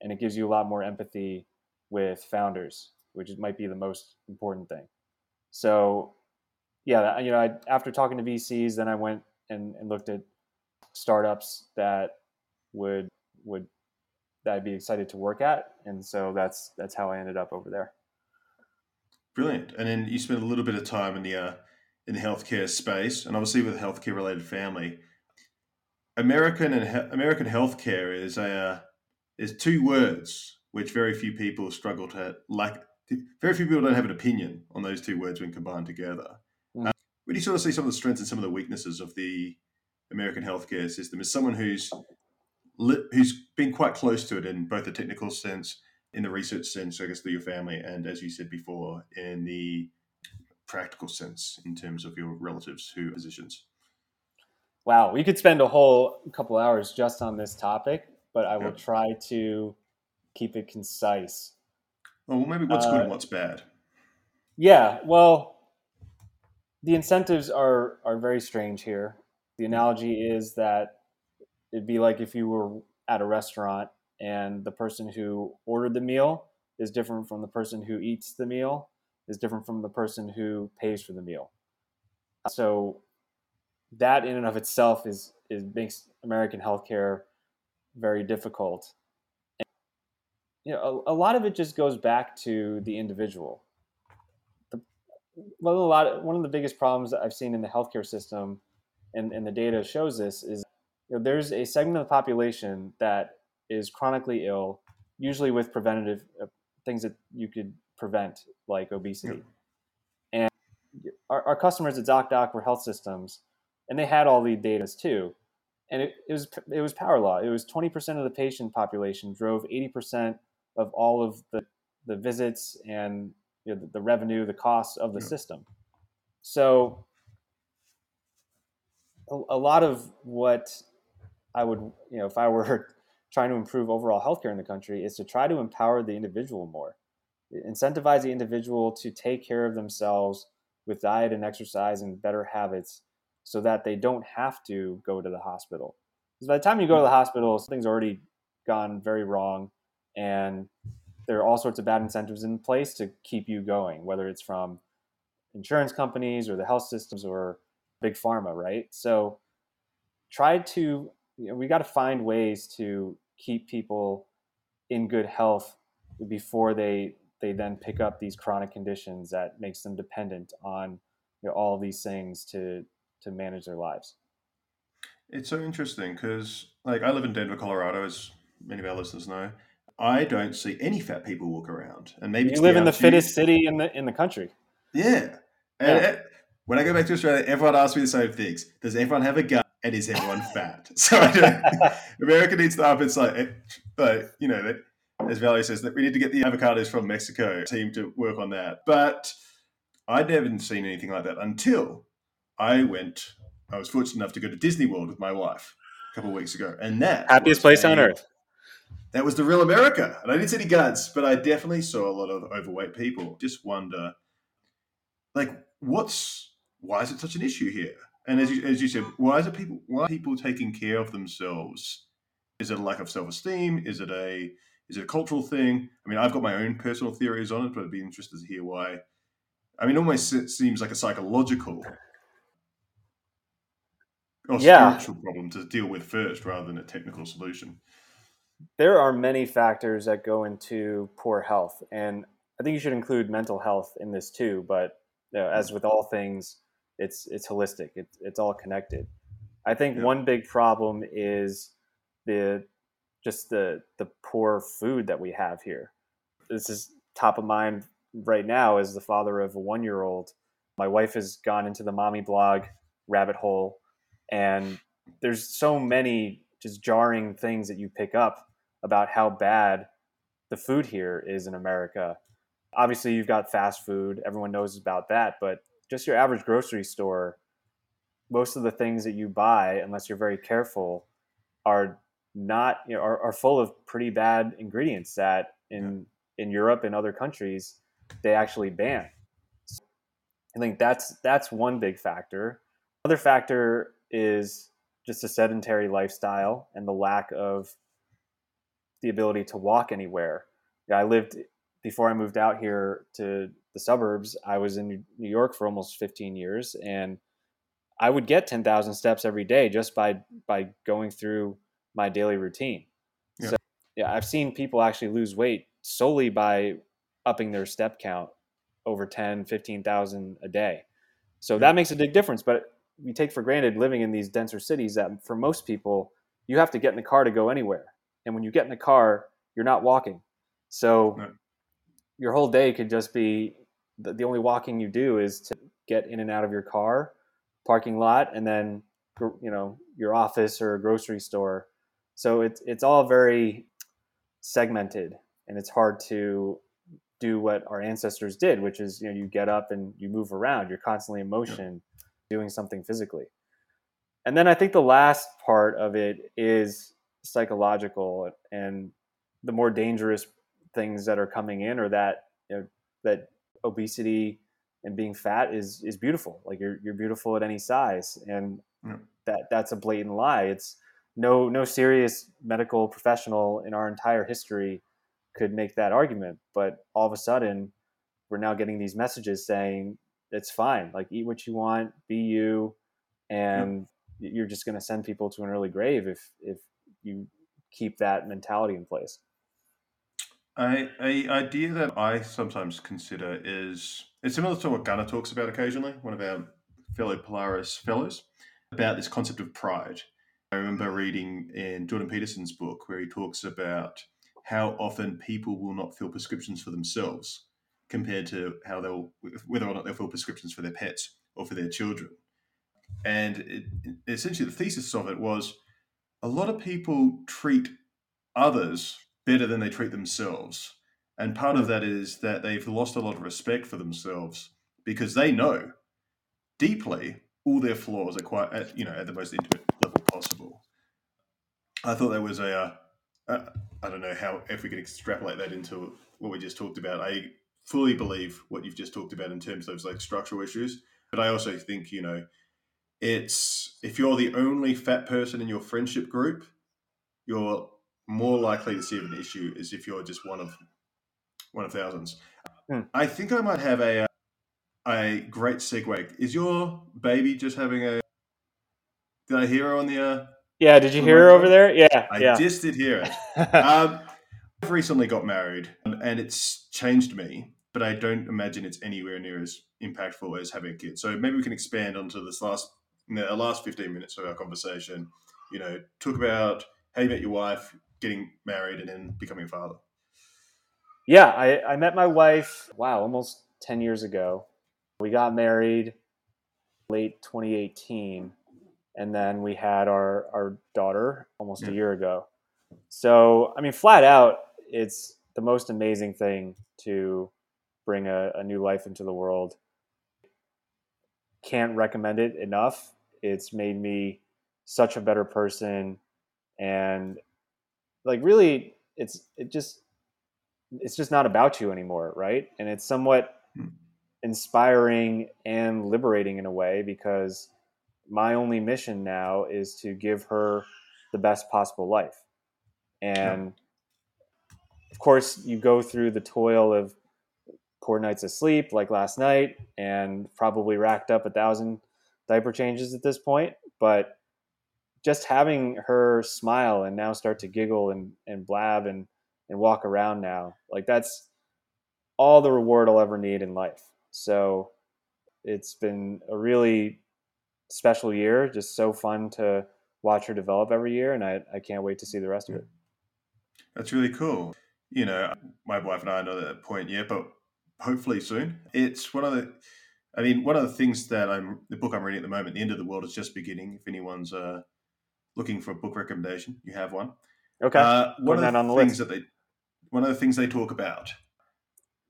and it gives you a lot more empathy with founders, which might be the most important thing. So, yeah, you know, I, after talking to VCs, then I went and, and looked at startups that would would that I'd be excited to work at, and so that's that's how I ended up over there. Brilliant. And then you spent a little bit of time in the uh, in the healthcare space, and obviously with a healthcare related family. American and he- American healthcare is a uh, is two words which very few people struggle to like. Very few people don't have an opinion on those two words when combined together. Mm. Uh, where do you sort of see some of the strengths and some of the weaknesses of the American healthcare system? is someone who's li- who's been quite close to it in both the technical sense, in the research sense, I guess through your family, and as you said before, in the practical sense in terms of your relatives who are physicians. Wow, we could spend a whole couple hours just on this topic, but I will try to keep it concise. Oh, well, maybe what's good Uh, and what's bad. Yeah, well, the incentives are are very strange here. The analogy is that it'd be like if you were at a restaurant and the person who ordered the meal is different from the person who eats the meal is different from the person who pays for the meal. So that in and of itself is is makes American healthcare very difficult. And, you know, a, a lot of it just goes back to the individual well, a lot. of, One of the biggest problems that I've seen in the healthcare system, and, and the data shows this, is you know, there's a segment of the population that is chronically ill, usually with preventative uh, things that you could prevent, like obesity. And our, our customers at ZocDoc were health systems, and they had all the data too. And it, it was it was power law. It was 20% of the patient population drove 80% of all of the, the visits and you know, the, the revenue, the cost of the yeah. system. So a, a lot of what I would, you know, if I were trying to improve overall healthcare in the country, is to try to empower the individual more, incentivize the individual to take care of themselves with diet and exercise and better habits, so that they don't have to go to the hospital. Because by the time you go to the hospital, something's already gone very wrong, and there are all sorts of bad incentives in place to keep you going, whether it's from insurance companies or the health systems or big pharma, right? So try to you know, we got to find ways to keep people in good health before they they then pick up these chronic conditions that makes them dependent on you know, all these things to to manage their lives. It's so interesting because, like, I live in Denver, Colorado, as many of our listeners know. I don't see any fat people walk around, and maybe you live in the fittest city in the in the country. Yeah, and yeah. When I go back to Australia, everyone asks me the same things. Does everyone have a gun? And is everyone fat? So I don't, America needs to up its like, but you know, that, as Valerie says, that we need to get the avocados from Mexico team to work on that. But I'd never seen anything like that until I went. I was fortunate enough to go to Disney World with my wife a couple of weeks ago, and that happiest place a, on earth. That was the real America, and I didn't see any guns, but I definitely saw a lot of overweight people. Just wonder, like, what's why is it such an issue here? And as you, as you said, why is it people? Why are people taking care of themselves? Is it a lack of self esteem? Is it a is it a cultural thing? I mean, I've got my own personal theories on it, but I'd be interested to hear why. I mean, almost it seems like a psychological or yeah. spiritual problem to deal with first, rather than a technical solution. There are many factors that go into poor health, and I think you should include mental health in this too. But you know, as hmm. with all things, it's it's holistic. It's it's all connected. I think yeah. one big problem is the just the the poor food that we have here. This is top of mind right now as the father of a one year old. My wife has gone into the mommy blog rabbit hole, and there's so many just jarring things that you pick up about how bad the food here is in America. Obviously, you've got fast food; everyone knows about that, but just your average grocery store, most of the things that you buy, unless you're very careful, are not you know are, are full of pretty bad ingredients that in yeah. in Europe and other countries they actually ban. So I think that's that's one big factor. Another factor is just a sedentary lifestyle and the lack of the ability to walk anywhere. Yeah, I lived before I moved out here to the suburbs, I was in New York for almost 15 years, and I would get 10,000 steps every day just by by going through my daily routine. Yeah. So, yeah, I've seen people actually lose weight solely by upping their step count over 10, 15,000 a day. So yeah. that makes a big difference. But we take for granted living in these denser cities that for most people, you have to get in the car to go anywhere. And when you get in the car, you're not walking. So your whole day could just be the, the only walking you do is to get in and out of your car, parking lot, and then you know your office or a grocery store. So it's it's all very segmented, and it's hard to do what our ancestors did, which is you know you get up and you move around. You're constantly in motion, doing something physically. And then I think the last part of it is psychological, and the more dangerous things that are coming in, or that you know, that obesity and being fat is is beautiful. Like you're you're beautiful at any size, and yeah. that that's a blatant lie. It's no no serious medical professional in our entire history could make that argument. But all of a sudden, we're now getting these messages saying it's fine. Like eat what you want, be you, and yeah. you're just going to send people to an early grave if if you keep that mentality in place. A, idea that I sometimes consider is it's similar to what Gunnar talks about occasionally, one of our fellow Polaris fellows, about this concept of pride. I remember reading in Jordan Peterson's book where he talks about how often people will not fill prescriptions for themselves compared to how they'll whether or not they'll fill prescriptions for their pets or for their children. And it, essentially, the thesis of it was a lot of people treat others better than they treat themselves. And part of that is that they've lost a lot of respect for themselves because they know deeply all their flaws are quite, at, you know, at the most intimate level possible. I thought that was a, uh, uh, I don't know how if we can extrapolate that into what we just talked about. I fully believe what you've just talked about in terms of like structural issues, but I also think you know, it's if you're the only fat person in your friendship group, you're more likely to see an issue is if you're just one of one of thousands. Hmm. I think I might have a uh, a great segue. Is your baby just having a? Did I hear her on the? Uh, yeah, did you hear her over there? Yeah, I yeah. just did hear it. um, I've recently got married, and it's changed me, but I don't imagine it's anywhere near as impactful as having a kid. So maybe we can expand onto this last, the last fifteen minutes of our conversation. You know, talk about how you met your wife, getting married, and then becoming a father. Yeah, I, I met my wife, wow, almost 10 years ago. We got married late 2018, and then we had our, our daughter almost yeah. a year ago. So, I mean, flat out, it's the most amazing thing to bring a, a new life into the world. Can't recommend it enough. It's made me such a better person. And like, really, it's, it just, it's just not about you anymore, right? And it's somewhat hmm. inspiring and liberating in a way because my only mission now is to give her the best possible life. And yeah. of course, you go through the toil of poor nights of sleep, like last night, and probably racked up a thousand diaper changes at this point. But just having her smile and now start to giggle and, and blab and and walk around now. Like that's all the reward I'll ever need in life. So it's been a really special year, just so fun to watch her develop every year, and I, I can't wait to see the rest of it. That's really cool. You know, my wife and I are not at that point yet, but hopefully soon. It's one of the, I mean, one of the things that I'm, the book I'm reading at the moment, The End of the World is just beginning. If anyone's uh, looking for a book recommendation, you have one. Okay. Uh, one of the on the things list. that they one of the things they talk about,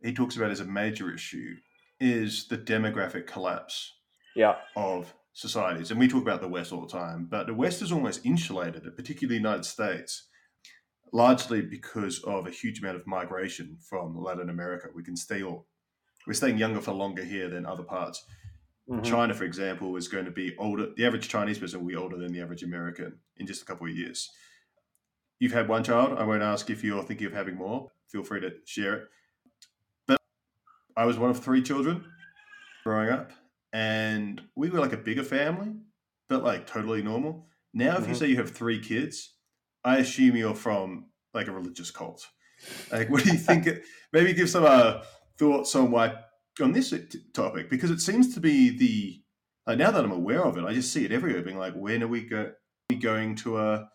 he talks about as a major issue, is the demographic collapse yeah. of societies. And we talk about the West all the time, but the West is almost insulated, particularly the United States, largely because of a huge amount of migration from Latin America. We can stay we're staying younger for longer here than other parts. Mm-hmm. China, for example, is going to be older. The average Chinese person will be older than the average American in just a couple of years you've had one child. I won't ask if you're thinking of having more. Feel free to share it. But I was one of three children growing up, and we were like a bigger family, but like totally normal. Now, if mm-hmm. you say you have three kids, I assume you're from like a religious cult. Like, what do you think? maybe give some uh, thoughts on why on this uh, topic because it seems to be the like now that I'm aware of it, I just see it everywhere. Being like, when are we go, going to a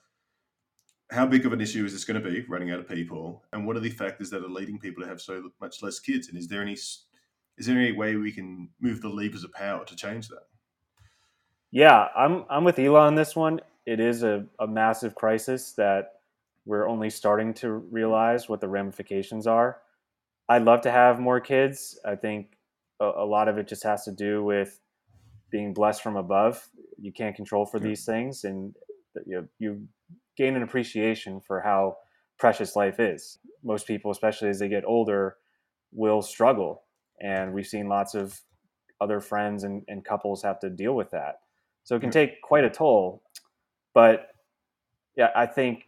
how big of an issue is this going to be running out of people? And what are the factors that are leading people to have so much less kids? And is there any is there any way we can move the levers of power to change that? Yeah i'm i'm with elon on this one. It is a, a massive crisis that we're only starting to realize what the ramifications are i'd love to have more kids i think a, a lot of it just has to do with being blessed from above you can't control for yeah. these things and you, you gain an appreciation for how precious life is. Most people, especially as they get older, will struggle. And we've seen lots of other friends and, and couples have to deal with that. So it can take quite a toll. But yeah, I think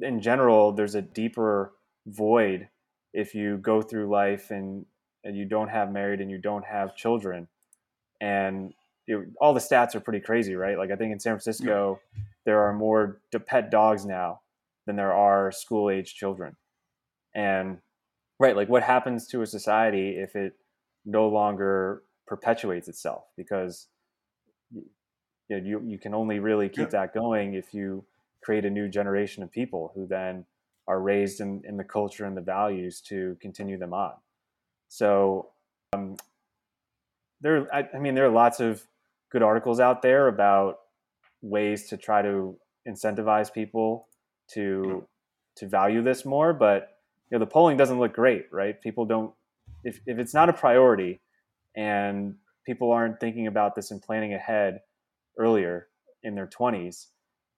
in general, there's a deeper void if you go through life and, and you don't have married and you don't have children. And all the stats are pretty crazy, right? Like I think in San Francisco, there are more pet dogs now than there are school age children. And right, like what happens to a society if it no longer perpetuates itself? Because you know, you, you can only really keep yeah. that going if you create a new generation of people who then are raised in, in the culture and the values to continue them on. So um, there, I, I mean, there are lots of good articles out there about ways to try to incentivize people to to value this more but you know the polling doesn't look great, right? People don't if if it's not a priority and people aren't thinking about this and planning ahead earlier in their 20s,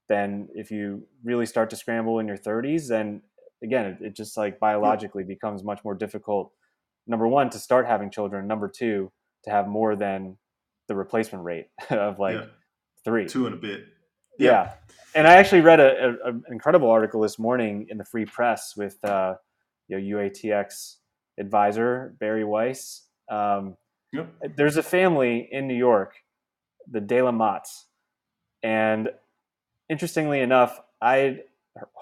then if you really start to scramble in your 30s, then again, it, it just like biologically yeah. becomes much more difficult. Number one, to start having children. Number two, to have more than the replacement rate of like yeah. three, two and a bit. Yeah. yeah. And I actually read an incredible article this morning in the Free Press with uh, you know, UATX advisor Bari Weiss. Um, yep. There's a family in New York, the De La Motts, and interestingly enough, I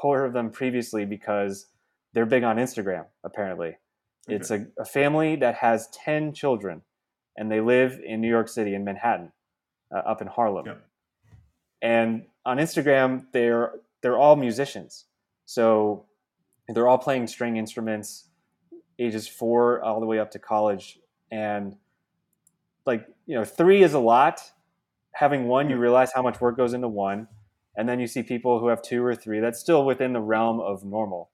heard of them previously because they're big on Instagram. Apparently, okay. it's a, a, family that has ten children, and they live in New York City in Manhattan, uh, up in Harlem. Yep. And on Instagram, they're they're all musicians, so they're all playing string instruments, ages four all the way up to college, and like you know, three is a lot. Having one, you realize how much work goes into one and then you see people who have two or three that's still within the realm of normal.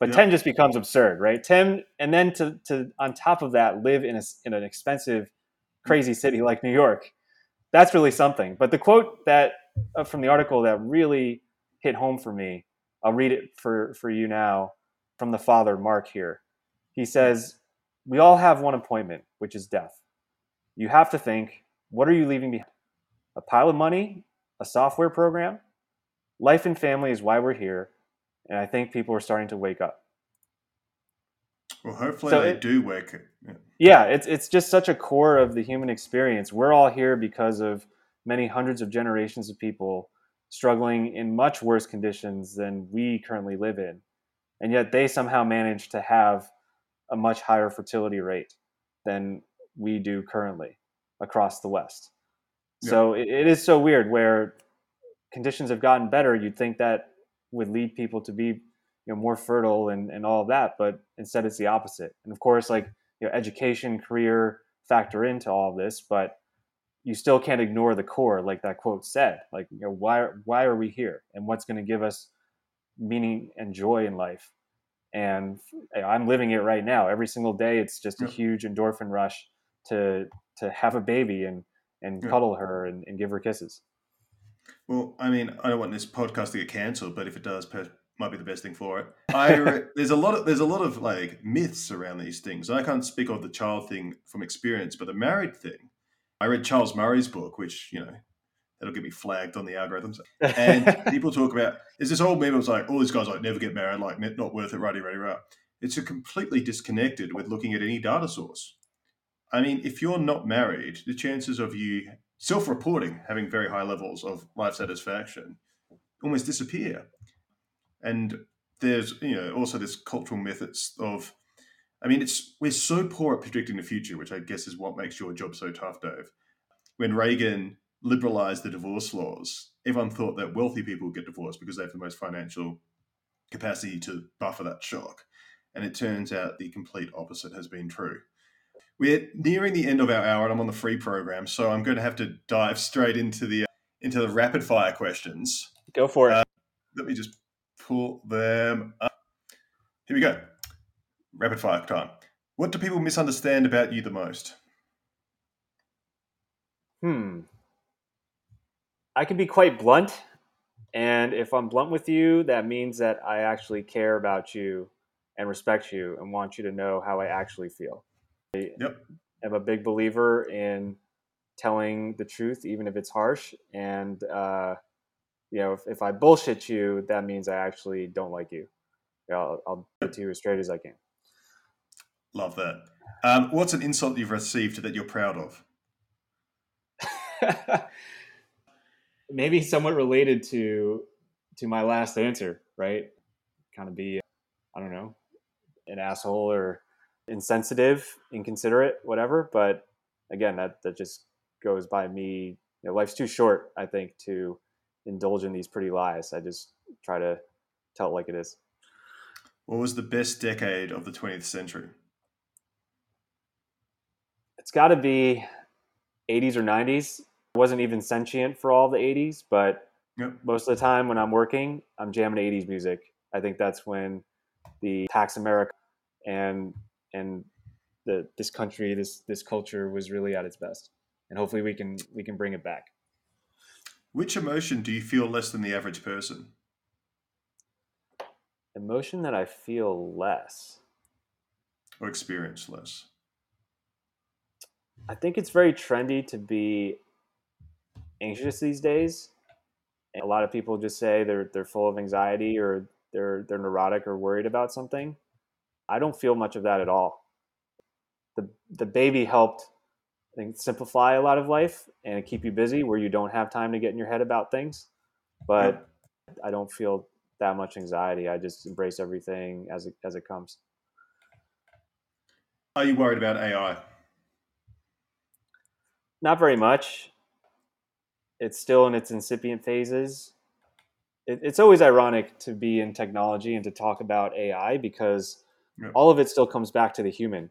But 10 just becomes absurd right? 10 and then to, to on top of that live in, a, in an expensive crazy city like new york. That's really something. But the quote that uh, from the article that really hit home for me i'll read it for for you now from the father mark here. He says we all have one appointment which is death. You have to think what are you leaving behind? A pile of money? A software program life and family is why we're here, and I think people are starting to wake up. Well, hopefully so they it, do wake up. Yeah. yeah, it's it's just such a core of the human experience. We're all here because of many hundreds of generations of people struggling in much worse conditions than we currently live in, and yet they somehow manage to have a much higher fertility rate than we do currently across the West. So it is so weird where conditions have gotten better, you'd think that would lead people to be you know more fertile and, and all of that but instead it's the opposite. And of course like you know education career factor into all of this but you still can't ignore the core like that quote said like you know why why are we here? And what's going to give us meaning and joy in life? And i'm living it right now. Every single day it's just a huge endorphin rush to to have a baby and and yeah. cuddle her and, and give her kisses well, I mean, I don't want this podcast to get cancelled, but if it does, might be the best thing for it. I re- there's a lot of there's a lot of like myths around these things. I can't speak of the child thing from experience, but the married thing. I read Charles Murray's book, which you know that'll get me flagged on the algorithms. And people talk about is this old meme? It's like all these guys like never get married, like not worth it, righty, righty, right. It's a completely disconnected with looking at any data source. I mean, if you're not married, the chances of you self reporting having very high levels of life satisfaction almost disappear. And there's you know also this cultural methods of I mean it's we're so poor at predicting the future, which I guess is what makes your job so tough, Dave. When Reagan liberalized the divorce laws, everyone thought that wealthy people would get divorced because they have the most financial capacity to buffer that shock. And it turns out the complete opposite has been true. We're nearing the end of our hour, and I'm on the free program, so I'm going to have to dive straight into the into the rapid fire questions. Go for it. Uh, let me just pull them up. Here we go. Rapid fire time. What do people misunderstand about you the most? Hmm. I can be quite blunt. And if I'm blunt with you, that means that I actually care about you and respect you and want you to know how I actually feel. Yep. I'm a big believer in telling the truth, even if it's harsh. And, uh, you know, if, if I bullshit you, that means I actually don't like you. you know, I'll, I'll get to you as straight as I can. Love that. Um, what's an insult you've received that you're proud of? Maybe somewhat related to to my last answer, right? Kind of be, I don't know, an asshole or insensitive, inconsiderate, whatever. But again, that that just goes by me. You know, life's too short, I think, to indulge in these pretty lies. I just try to tell it like it is. What was the best decade of the 20th century? It's got to be 80s or 90s. I wasn't even sentient for all the 80s, but yep. most of the time when I'm working, I'm jamming 80s music. I think that's when the Tax America and and the this country, this this culture was really at its best. And hopefully we can we can bring it back. Which emotion do you feel less than the average person? Emotion that I feel less. Or experience less? I think it's very trendy to be anxious these days. A lot of people just say they're they're full of anxiety or they're they're neurotic or worried about something. I don't feel much of that at all. The the baby helped I think simplify a lot of life and keep you busy where you don't have time to get in your head about things. But I don't feel that much anxiety. I just embrace everything as it as it comes. Are you worried about AI? Not very much. It's still in its incipient phases. It, it's always ironic to be in technology and to talk about AI because yep. all of it still comes back to the human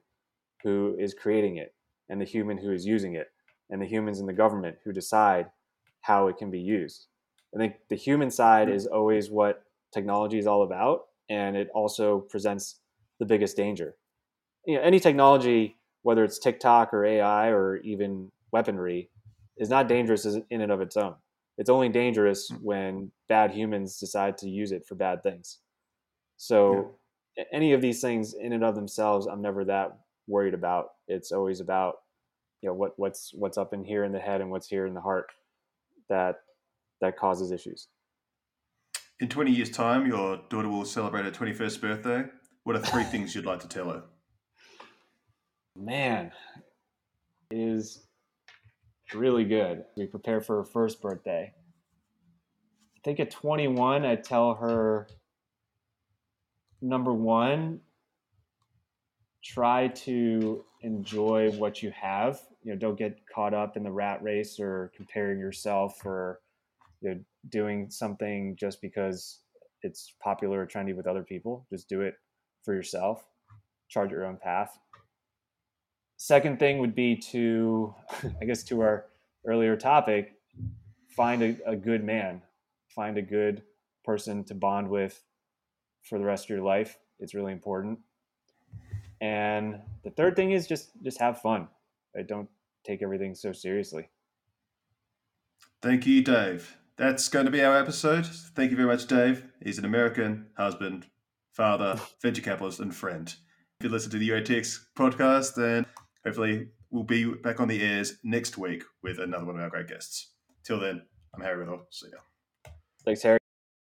who is creating it and the human who is using it and the humans in the government who decide how it can be used. I think the human side is always what technology is all about, and it also presents the biggest danger. You know, any technology, whether it's TikTok or AI or even weaponry is not dangerous in and of its own. It's only dangerous hmm. when bad humans decide to use it for bad things. So. Any of these things in and of themselves, I'm never that worried about. It's always about you know what what's what's up in here in the head and what's here in the heart that that causes issues. In 20 years' time, your daughter will celebrate her 21st birthday. What are three things you'd like to tell her? Man, is really good. We prepare for her first birthday. I think at 21, I tell her number one, try to enjoy what you have. You know, don't get caught up in the rat race or comparing yourself or you know, doing something just because it's popular or trendy with other people. Just do it for yourself. Chart your own path. Second thing would be to, I guess, to our earlier topic, find a, a good man, find a good person to bond with for the rest of your life. It's really important. And the third thing is just just have fun. Don't take everything so seriously. Thank you, Dave. That's going to be our episode. Thank you very much, Dave. He's an American husband, father, venture capitalist, and friend. If you listen to the UATX podcast, then hopefully we'll be back on the airs next week with another one of our great guests. Till then, I'm Harry Riddle. See ya. Thanks, Harry.